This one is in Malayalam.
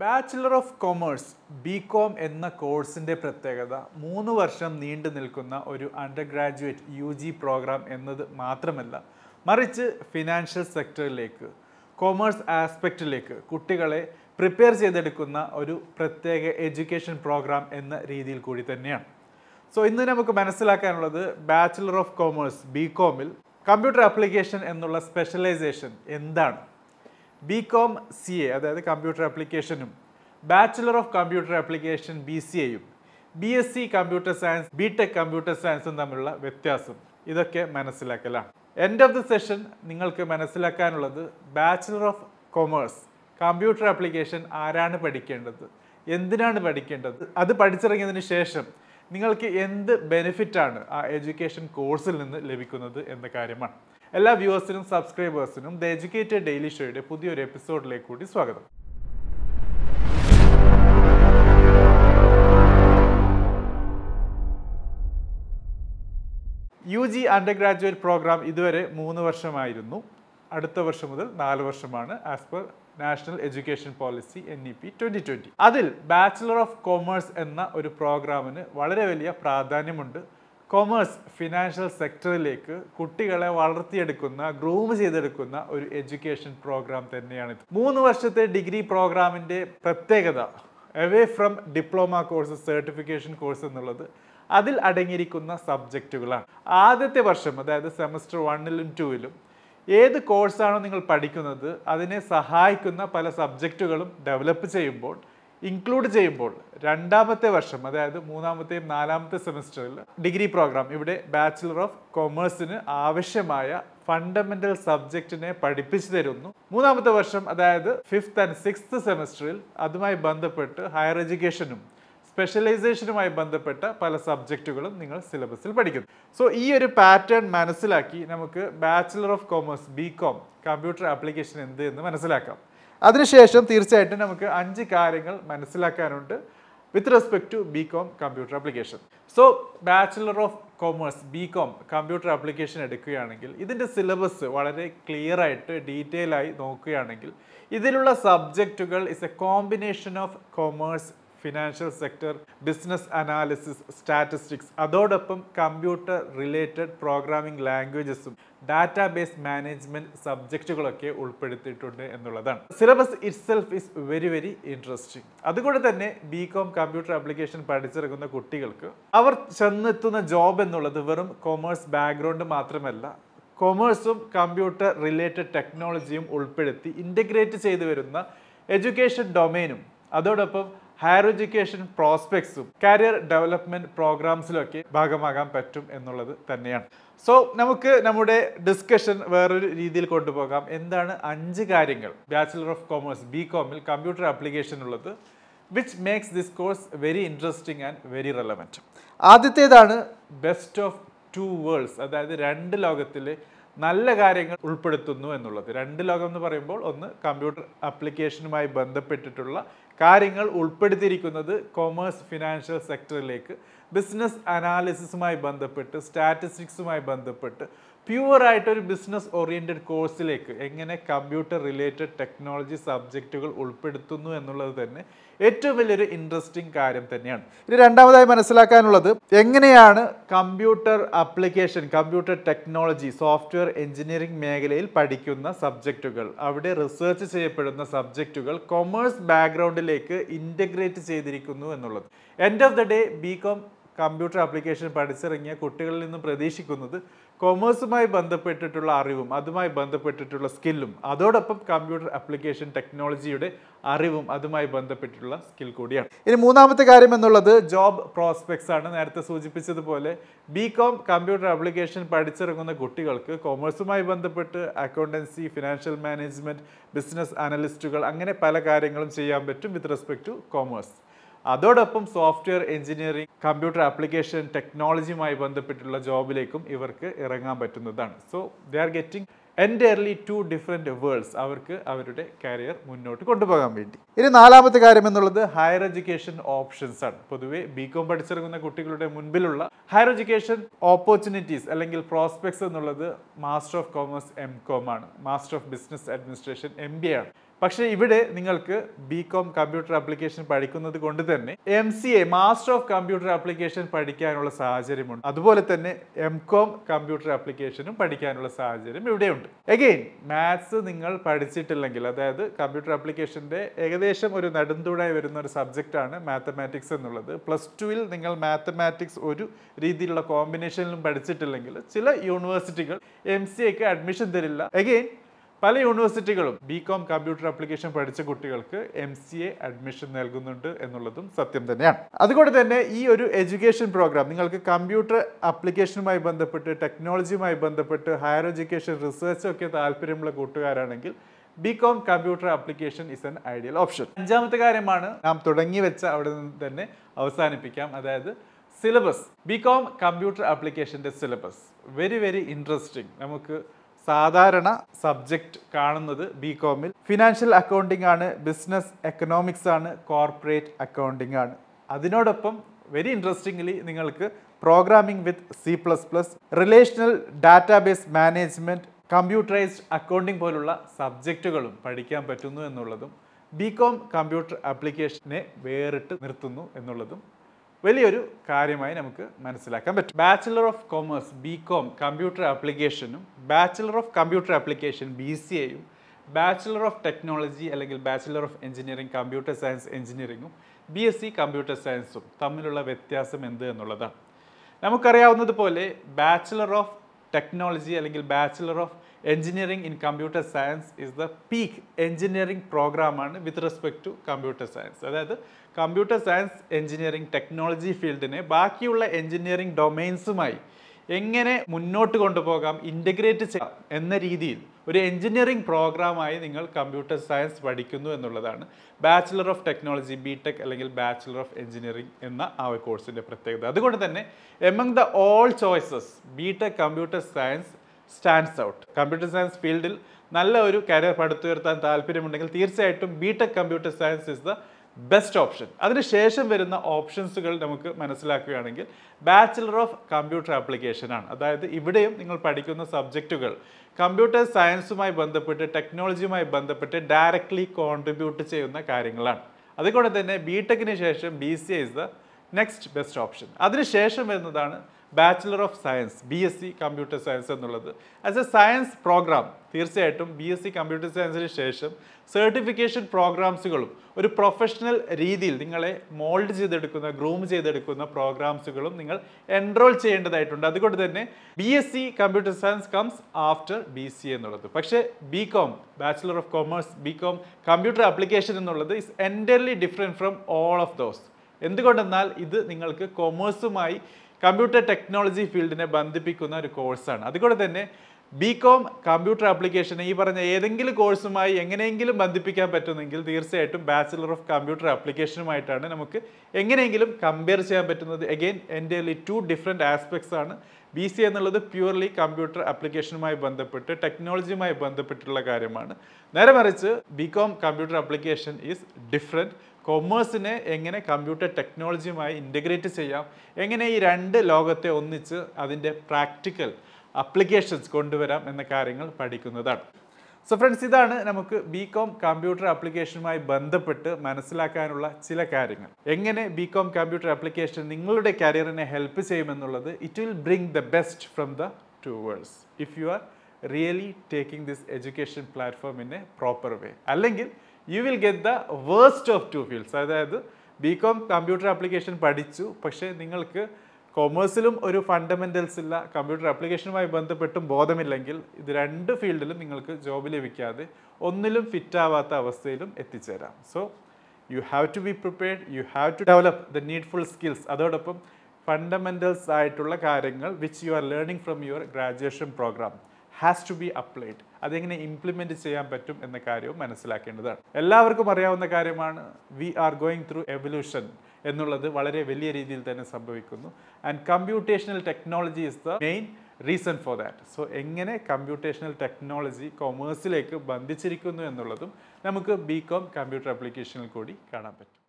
Bachelor of commerce B com എന്ന കോഴ്സിന്റെ പ്രത്യേകത മൂന്ന് വർഷം നീണ്ടു നിൽക്കുന്ന ഒരു undergraduate U G programme എന്നത് മാത്രമല്ല മറിച്ച് ഫിനാൻഷ്യൽ സെക്ടറിലേക്ക് കൊമേഴ്സ് ആസ്പെക്റ്റിലേക്ക് കുട്ടികളെ പ്രിപ്പയർ ചെയ്തെടുക്കുന്ന ഒരു പ്രത്യേക എഡ്യൂക്കേഷൻ പ്രോഗ്രാം എന്ന രീതിയിൽ കൂടി തന്നെയാണ്. സോ ഇന്ന് നമുക്ക് മനസ്സിലാക്കാനുള്ളത് ബാച്ചിലർ ഓഫ് കൊമേഴ്സ് ബി കോമിൽ കമ്പ്യൂട്ടർ ആപ്ലിക്കേഷൻ എന്നുള്ള സ്പെഷ്യലൈസേഷൻ എന്താണ്? ബി കോം സി എ അതായത് കമ്പ്യൂട്ടർ ആപ്ലിക്കേഷനും bachelor of computer application B C എയും B S C computer science B tech computer സയൻസും തമ്മിലുള്ള വ്യത്യാസം. ഇതൊക്കെ മനസ്സിലാക്കലാണ്. എൻഡ് ഓഫ് ദി സെഷൻ നിങ്ങൾക്ക് മനസ്സിലാക്കാനുള്ളത് bachelor of commerce computer application ആരാണ് പഠിക്കേണ്ടത്? എന്തിനാണ് പഠിക്കേണ്ടത്? അത് പഠിച്ചിറങ്ങിയതിന് ശേഷം നിങ്ങൾക്ക് എന്ത് ബെനിഫിറ്റാണ് ആ എഡ്യൂക്കേഷൻ കോഴ്സിൽ നിന്ന് ലഭിക്കുന്നത് എന്ന കാര്യമാണ്. എല്ലാ വ്യൂവേഴ്സിനും സബ്സ്ക്രൈബേഴ്സിനും ദ എഡ്യൂക്കേറ്റഡ് ഡെയിലി ഷോയുടെ പുതിയൊരു എപ്പിസോഡിലേക്ക് കൂടി സ്വാഗതം. U G undergraduate programme ഇതുവരെ മൂന്ന് വർഷമായിരുന്നു. അടുത്ത വർഷം മുതൽ നാല് വർഷമാണ് as per national education policy N E P twenty twenty അതിൽ ബാച്ചിലർ ഓഫ് കോമേഴ്സ് എന്ന ഒരു പ്രോഗ്രാമിന് വളരെ വലിയ പ്രാധാന്യമുണ്ട്. കൊമേഴ്സ് ഫിനാൻഷ്യൽ സെക്ടറിലേക്ക് കുട്ടികളെ വളർത്തിയെടുക്കുന്ന ഗ്രൂം ചെയ്തെടുക്കുന്ന ഒരു എഡ്യൂക്കേഷൻ പ്രോഗ്രാം തന്നെയാണിത് മൂന്ന് വർഷത്തെ ഡിഗ്രി പ്രോഗ്രാമിന്റെ പ്രത്യേകത away from diploma course certification course എന്നുള്ളത് അതിൽ അടങ്ങിയിരിക്കുന്ന സബ്ജക്റ്റുകളാണ് ആദ്യത്തെ വർഷം അതായത് സെമസ്റ്റർ വണ്ണിലും ടൂവിലും ഏത് കോഴ്സാണോ നിങ്ങൾ പഠിക്കുന്നത് അതിനെ സഹായിക്കുന്ന പല സബ്ജക്റ്റുകളും ഡെവലപ്പ് ചെയ്യുമ്പോൾ ഇൻക്ലൂഡ് ചെയ്യുമ്പോൾ രണ്ടാമത്തെ വർഷം അതായത് മൂന്നാമത്തെയും നാലാമത്തെ സെമിസ്റ്ററിൽ ഡിഗ്രി പ്രോഗ്രാം ഇവിടെ ബാച്ചിലർ ഓഫ് കൊമേഴ്സിന് ആവശ്യമായ ഫണ്ടമെന്റൽ സബ്ജക്റ്റിനെ പഠിപ്പിച്ചു തരുന്നു. മൂന്നാമത്തെ വർഷം അതായത് ഫിഫ്ത്ത് ആൻഡ് സിക്സ്ത് സെമസ്റ്ററിൽ അതുമായി ബന്ധപ്പെട്ട് ഹയർ എഡ്യൂക്കേഷനും സ്പെഷ്യലൈസേഷനുമായി ബന്ധപ്പെട്ട പല സബ്ജക്റ്റുകളും നിങ്ങൾ സിലബസിൽ പഠിക്കുന്നു. സോ ഈ ഒരു പാറ്റേൺ മനസ്സിലാക്കി നമുക്ക് bachelor of commerce B com computer application എന്ത് എന്ന് മനസ്സിലാക്കാം. അതിനുശേഷം തീർച്ചയായിട്ടും നമുക്ക് അഞ്ച് കാര്യങ്ങൾ മനസ്സിലാക്കാനുണ്ട് with respect to B com computer application so bachelor of commerce B com computer application എടുക്കുകയാണെങ്കിൽ ഇതിന്റെ സിലബസ് വളരെ ക്ലിയർ ആയിട്ട് ഡീറ്റെയിൽ ആയി നോക്കുകയാണെങ്കിൽ ഇതിലുള്ള സബ്ജക്റ്റുകൾ is a combination of commerce financial sector business analysis statistics അതോടൊപ്പം കമ്പ്യൂട്ടർ റിലേറ്റഡ് പ്രോഗ്രാമിംഗ് ലാംഗ്വേജസും ഡാറ്റാബേസ് മാനേജ്മെന്റ് സബ്ജക്റ്റുകളൊക്കെ ഉൾപ്പെടുത്തിയിട്ടുണ്ട് എന്നുള്ളതാണ്. Syllabus itself is very very interesting അതുകൊണ്ട് തന്നെ ബി കോം കമ്പ്യൂട്ടർ ആപ്ലിക്കേഷൻ പഠിച്ചിറങ്ങുന്ന കുട്ടികൾക്ക് അവർ ചെന്നെത്തുന്ന ജോബ് എന്നുള്ളത് വെറും കൊമേഴ്സ് ബാക്ക്ഗ്രൗണ്ട് മാത്രമല്ല കൊമേഴ്സും കമ്പ്യൂട്ടർ റിലേറ്റഡ് ടെക്നോളജിയും ഉൾപ്പെടുത്തി ഇന്റഗ്രേറ്റ് ചെയ്തു വരുന്ന എഡ്യൂക്കേഷൻ ഡൊമൈനും അതോടൊപ്പം ഹയർ എഡ്യൂക്കേഷൻ പ്രോസ്പെക്ട്സും കരിയർ ഡെവലപ്മെന്റ് പ്രോഗ്രാംസിലൊക്കെ ഭാഗമാകാൻ പറ്റും എന്നുള്ളത് തന്നെയാണ്. സോ നമുക്ക് നമ്മുടെ ഡിസ്കഷൻ വേറൊരു രീതിയിൽ കൊണ്ടുപോകാം. എന്താണ് അഞ്ച് കാര്യങ്ങൾ? ബാച്ചിലർ ഓഫ് കോമേഴ്സ് ബി കോമിൽ കമ്പ്യൂട്ടർ ആപ്ലിക്കേഷൻ ഉള്ളത് which makes this course very interesting and very relevant ആദ്യത്തേതാണ് ബെസ്റ്റ് ഓഫ് ടു വേൾഡ്സ് അതായത് രണ്ട് ലോകത്തിലെ നല്ല കാര്യങ്ങൾ ഉൾപ്പെടുത്തുന്നു എന്നുള്ളത്. രണ്ട് ലോകം എന്ന് പറയുമ്പോൾ ഒന്ന് കമ്പ്യൂട്ടർ ആപ്ലിക്കേഷനുമായി ബന്ധപ്പെട്ടിട്ടുള്ള കാര്യങ്ങൾ ഉൾപ്പെടുത്തിയിരിക്കുന്നത് കൊമേഴ്സ് ഫിനാൻഷ്യൽ സെക്ടറിലേക്ക് ബിസിനസ് അനാലിസിസുമായി ബന്ധപ്പെട്ട് സ്റ്റാറ്റിസ്റ്റിക്സുമായി ബന്ധപ്പെട്ട് ഒരു ബിസിനസ് ഓറിയന്റഡ് കോഴ്സിലേക്ക് എങ്ങനെ കമ്പ്യൂട്ടർ റിലേറ്റഡ് ടെക്നോളജി സബ്ജക്റ്റുകൾ ഉൾപ്പെടുത്തുന്നു എന്നുള്ളത് തന്നെ ഏറ്റവും വലിയൊരു ഇൻട്രസ്റ്റിംഗ് കാര്യം തന്നെയാണ്. ഇനി രണ്ടാമതായി മനസ്സിലാക്കാനുള്ളത് എങ്ങനെയാണ് computer application computer technology software engineering മേഖലയിൽ പഠിക്കുന്ന സബ്ജക്റ്റുകൾ അവിടെ റിസർച്ച് ചെയ്യപ്പെടുന്ന സബ്ജക്റ്റുകൾ കൊമേഴ്സ് ബാക്ക്ഗ്രൗണ്ടിലേക്ക് ഇന്റഗ്രേറ്റ് ചെയ്തിരിക്കുന്നു എന്നുള്ളത്. End of the day B com computer application പഠിച്ചിറങ്ങിയ കുട്ടികളിൽ നിന്നും പ്രതീക്ഷിക്കുന്നത് കൊമേഴ്സുമായി ബന്ധപ്പെട്ടിട്ടുള്ള അറിവും അതുമായി ബന്ധപ്പെട്ടിട്ടുള്ള സ്കില്ലും അതോടൊപ്പം കമ്പ്യൂട്ടർ ആപ്ലിക്കേഷൻ ടെക്നോളജിയുടെ അറിവും അതുമായി ബന്ധപ്പെട്ടിട്ടുള്ള സ്കിൽ കൂടിയാണ്. ഇനി മൂന്നാമത്തെ കാര്യം എന്നുള്ളത് ജോബ് പ്രോസ്പെക്ട്സ് ആണ്. നേരത്തെ സൂചിപ്പിച്ചതുപോലെ ബി കോം കമ്പ്യൂട്ടർ ആപ്ലിക്കേഷൻ പഠിച്ചിറങ്ങുന്ന കുട്ടികൾക്ക് കൊമേഴ്സുമായി ബന്ധപ്പെട്ട് അക്കൗണ്ടൻസി ഫിനാൻഷ്യൽ മാനേജ്മെന്റ് ബിസിനസ് അനലിസ്റ്റുകൾ അങ്ങനെ പല കാര്യങ്ങളും ചെയ്യാൻ പറ്റും വിത്ത് റെസ്പെക്ട് ടു കോമേഴ്സ് അതോടൊപ്പം സോഫ്റ്റ്വെയർ എഞ്ചിനീയറിംഗ് കമ്പ്യൂട്ടർ ആപ്ലിക്കേഷൻ ടെക്നോളജിയുമായി ബന്ധപ്പെട്ടുള്ള ജോബിലേക്കും ഇവർക്ക് ഇറങ്ങാൻ പറ്റുന്നതാണ്. So they are getting entirely two different worlds അവർക്ക് അവരുടെ കരിയർ മുന്നോട്ട് കൊണ്ടുപോകാൻ വേണ്ടി. ഇനി നാലാമത്തെ കാര്യം എന്നുള്ളത് ഹയർ എഡ്യൂക്കേഷൻ ഓപ്ഷൻസ് ആണ്. പൊതുവെ ബി കോം പഠിച്ചിറങ്ങുന്ന കുട്ടികളുടെ മുൻപിലുള്ള ഹയർ എഡ്യൂക്കേഷൻ ഓപ്പർച്യൂണിറ്റീസ് അല്ലെങ്കിൽ പ്രോസ്പെക്ട്സ് എന്നുള്ളത് master of commerce M com ആണ് master of business administration M B ആണ്. പക്ഷേ ഇവിടെ നിങ്ങൾക്ക് ബി കോം കമ്പ്യൂട്ടർ ആപ്ലിക്കേഷൻ പഠിക്കുന്നത് കൊണ്ട് തന്നെ M C A master of computer application പഠിക്കാനുള്ള സാഹചര്യമുണ്ട്. അതുപോലെ തന്നെ എം കോം കമ്പ്യൂട്ടർ ആപ്ലിക്കേഷനും പഠിക്കാനുള്ള സാഹചര്യം ഇവിടെയുണ്ട്. എഗെയിൻ മാത്സ് നിങ്ങൾ പഠിച്ചിട്ടില്ലെങ്കിൽ അതായത് കമ്പ്യൂട്ടർ ആപ്ലിക്കേഷന്റെ ഏകദേശം ഒരു നടുന്തൂടായി വരുന്ന ഒരു സബ്ജക്റ്റാണ് മാത്തമാറ്റിക്സ് എന്നുള്ളത്. പ്ലസ് ടുവിൽ നിങ്ങൾ മാത്തമാറ്റിക്സ് ഒരു രീതിയിലുള്ള കോമ്പിനേഷനിലും പഠിച്ചിട്ടില്ലെങ്കിൽ ചില യൂണിവേഴ്സിറ്റികൾ എം സി എക്ക് അഡ്മിഷൻ തരില്ല. എഗെയിൻ പല യൂണിവേഴ്സിറ്റികളും ബി കോം കമ്പ്യൂട്ടർ ആപ്ലിക്കേഷൻ പഠിച്ച കുട്ടികൾക്ക് എം സി എ അഡ്മിഷൻ നൽകുന്നുണ്ട് എന്നുള്ളതും സത്യം തന്നെയാണ്. അതുകൊണ്ട് തന്നെ ഈ ഒരു എഡ്യൂക്കേഷൻ പ്രോഗ്രാം നിങ്ങൾക്ക് കമ്പ്യൂട്ടർ ആപ്ലിക്കേഷനുമായി ബന്ധപ്പെട്ട് ടെക്നോളജിയുമായി ബന്ധപ്പെട്ട് ഹയർ എഡ്യൂക്കേഷൻ റിസർച്ച് ഒക്കെ താല്പര്യമുള്ള കൂട്ടുകാരാണെങ്കിൽ B com computer application is an ideal option അഞ്ചാമത്തെ കാര്യമാണ് നാം തുടങ്ങി വെച്ച അവിടെ നിന്ന് തന്നെ അവസാനിപ്പിക്കാം. അതായത് സിലബസ് ബി കോം കമ്പ്യൂട്ടർ ആപ്ലിക്കേഷന്റെ സിലബസ് വെരി വെരി ഇൻട്രസ്റ്റിംഗ് നമുക്ക് സാധാരണ സബ്ജക്റ്റ് കാണുന്നത് ബി കോമിൽ ഫിനാൻഷ്യൽ അക്കൗണ്ടിംഗ് ആണ് ബിസിനസ് എക്കണോമിക്സ് ആണ് കോർപ്പറേറ്റ് അക്കൗണ്ടിംഗ് ആണ്. അതിനോടൊപ്പം വെരി ഇൻട്രസ്റ്റിംഗ്ലി നിങ്ങൾക്ക് programming with C plus plus relational database management computerised accounting പോലുള്ള സബ്ജക്റ്റുകളും പഠിക്കാൻ പറ്റുന്നു എന്നുള്ളതും ബി കോം കമ്പ്യൂട്ടർ ആപ്ലിക്കേഷനെ വേറിട്ട് നിർത്തുന്നു എന്നുള്ളതും വലിയൊരു കാര്യമായി നമുക്ക് മനസ്സിലാക്കാൻ പറ്റും. Bachelor of commerce B com computer ആപ്ലിക്കേഷനും bachelor of computer application B C എയും ബാച്ചിലർ ഓഫ് ടെക്നോളജി അല്ലെങ്കിൽ bachelor of engineering computer science എഞ്ചിനീയറിങ്ങും B S C computer സയൻസും തമ്മിലുള്ള വ്യത്യാസം എന്ത് എന്നുള്ളതാണ്. നമുക്കറിയാവുന്നതുപോലെ ബാച്ചിലർ ഓഫ് ടെക്നോളജി അല്ലെങ്കിൽ bachelor of engineering in computer science is the peak engineering പ്രോഗ്രാമാണ് with respect to computer science അതായത് കമ്പ്യൂട്ടർ സയൻസ് എഞ്ചിനീയറിംഗ് ടെക്നോളജി ഫീൽഡിനെ ബാക്കിയുള്ള എഞ്ചിനീയറിംഗ് ഡൊമൈൻസുമായി എങ്ങനെ മുന്നോട്ട് കൊണ്ടുപോകാം ഇന്റഗ്രേറ്റ് ചെയ്യാം എന്ന രീതിയിൽ ഒരു എഞ്ചിനീയറിംഗ് പ്രോഗ്രാമായി നിങ്ങൾ കമ്പ്യൂട്ടർ സയൻസ് പഠിക്കുന്നു എന്നുള്ളതാണ്. Bachelor of technology B tech അല്ലെങ്കിൽ ബാച്ചിലർ ഓഫ് എഞ്ചിനീയറിംഗ് എന്ന ആ കോഴ്സിന്റെ പ്രത്യേകത. അതുകൊണ്ട് തന്നെ among the all choices B tech computer science stands out computer science ഫീൽഡിൽ നല്ല ഒരു കരിയർ പടുത്തുയർത്താൻ താല്പര്യമുണ്ടെങ്കിൽ തീർച്ചയായിട്ടും B tech computer science is the best option അതിനുശേഷം വരുന്ന ഓപ്ഷൻസുകൾ നമുക്ക് മനസ്സിലാക്കുകയാണെങ്കിൽ ബാച്ചിലർ ഓഫ് കമ്പ്യൂട്ടർ ആപ്ലിക്കേഷൻ ആണ്. അതായത് ഇവിടെയും നിങ്ങൾ പഠിക്കുന്ന സബ്ജക്റ്റുകൾ കമ്പ്യൂട്ടർ സയൻസുമായി ബന്ധപ്പെട്ട് ടെക്നോളജിയുമായി ബന്ധപ്പെട്ട് ഡയറക്റ്റ്ലി കോൺട്രിബ്യൂട്ട് ചെയ്യുന്ന കാര്യങ്ങളാണ്. അതുകൊണ്ട് തന്നെ ബി ടെക്കിന് ശേഷം B C is the next best option അതിനുശേഷം വരുന്നതാണ് bachelor of science B S C computer science എന്നുള്ളത്. ആസ് എ സയൻസ് പ്രോഗ്രാം തീർച്ചയായിട്ടും ബി എസ് സി കമ്പ്യൂട്ടർ സയൻസിന് ശേഷം സർട്ടിഫിക്കേഷൻ പ്രോഗ്രാംസുകളും ഒരു പ്രൊഫഷണൽ രീതിയിൽ നിങ്ങളെ മോൾഡ് ചെയ്തെടുക്കുന്ന ഗ്രൂം ചെയ്തെടുക്കുന്ന പ്രോഗ്രാംസുകളും നിങ്ങൾ എൻറോൾ ചെയ്യേണ്ടതായിട്ടുണ്ട്. അതുകൊണ്ട് തന്നെ B S C computer science comes after B C എന്നുള്ളത്. പക്ഷേ B com bachelor of commerce B com computer application എന്നുള്ളത് is entirely different from all of those എന്തുകൊണ്ടെന്നാൽ ഇത് നിങ്ങൾക്ക് കൊമേഴ്സുമായി കമ്പ്യൂട്ടർ ടെക്നോളജി ഫീൽഡിനെ ബന്ധിപ്പിക്കുന്ന ഒരു കോഴ്സാണ്. അതുകൊണ്ട് തന്നെ ബി കോം കമ്പ്യൂട്ടർ ആപ്ലിക്കേഷൻ ഈ പറഞ്ഞ ഏതെങ്കിലും കോഴ്സുമായി എങ്ങനെയെങ്കിലും ബന്ധിപ്പിക്കാൻ പറ്റുന്നെങ്കിൽ തീർച്ചയായിട്ടും ബാച്ചിലർ ഓഫ് കമ്പ്യൂട്ടർ ആപ്ലിക്കേഷനുമായിട്ടാണ് നമുക്ക് എങ്ങനെയെങ്കിലും കമ്പയർ ചെയ്യാൻ പറ്റുന്നത്. എഗെയിൻ എന്റെ ടു ഡിഫറെന്റ് ആസ്പെക്ട്സ് ആണ്. ബി സി എന്നുള്ളത് പ്യുവർലി കമ്പ്യൂട്ടർ ആപ്ലിക്കേഷനുമായി ബന്ധപ്പെട്ട് ടെക്നോളജിയുമായി ബന്ധപ്പെട്ടുള്ള കാര്യമാണ്. നേരെ മറിച്ച് B com computer application is different കൊമേഴ്സിനെ എങ്ങനെ കമ്പ്യൂട്ടർ ടെക്നോളജിയുമായി ഇന്റഗ്രേറ്റ് ചെയ്യാം? എങ്ങനെ ഈ രണ്ട് ലോകത്തെ ഒന്നിച്ച് അതിന്റെ പ്രാക്ടിക്കൽ അപ്ലിക്കേഷൻസ് കൊണ്ടുവരാം എന്ന കാര്യങ്ങൾ പഠിക്കുന്നതാണ്. സോ ഫ്രണ്ട്സ് ഇതാണ് നമുക്ക് ബി കോം കമ്പ്യൂട്ടർ ആപ്ലിക്കേഷനുമായി ബന്ധപ്പെട്ട് മനസ്സിലാക്കാനുള്ള ചില കാര്യങ്ങൾ. എങ്ങനെ ബി കോം കമ്പ്യൂട്ടർ ആപ്ലിക്കേഷൻ നിങ്ങളുടെ കരിയറിനെ help ചെയ്യുമെന്നുള്ളത് it will bring the best from the two worlds if you are really taking this education platform in a proper way അല്ലെങ്കിൽ you will get the waste of two fields അതായത് ബി കോം കമ്പ്യൂട്ടർ ആപ്ലിക്കേഷൻ പഠിച്ചു. പക്ഷേ നിങ്ങൾക്ക് കൊമേഴ്സിലും ഒരു ഫണ്ടമെന്റൽസ് ഇല്ല കമ്പ്യൂട്ടർ ആപ്ലിക്കേഷനുമായി ബന്ധപ്പെട്ടും ബോധമില്ലെങ്കിൽ ഇത് രണ്ട് ഫീൽഡിലും നിങ്ങൾക്ക് ജോബ് ലഭിക്കാതെ ഒന്നിലും ഫിറ്റ് ആവാത്ത അവസ്ഥയിലും എത്തിച്ചേരാം. So you have to be prepared you have to develop the needful skills അതോടൊപ്പം ഫണ്ടമെന്റൽസ് ആയിട്ടുള്ള കാര്യങ്ങൾ which you are learning from your graduation program has to be applied അതെങ്ങനെ ഇംപ്ലിമെന്റ് ചെയ്യാൻ പറ്റും എന്ന കാര്യവും മനസ്സിലാക്കേണ്ടതാണ്. എല്ലാവർക്കും അറിയാവുന്ന കാര്യമാണ് we are going through evolution എന്നുള്ളത് വളരെ വലിയ രീതിയിൽ തന്നെ സംഭവിക്കുന്നു. And computational technology is the main reason for that so എങ്ങനെ കമ്പ്യൂട്ടേഷണൽ ടെക്നോളജി കൊമേഴ്സിലേക്ക് ബന്ധിച്ചിരിക്കുന്നു എന്നുള്ളതും നമുക്ക് ബി കോം കമ്പ്യൂട്ടർ ആപ്ലിക്കേഷനിൽ കൂടി കാണാൻ പറ്റും.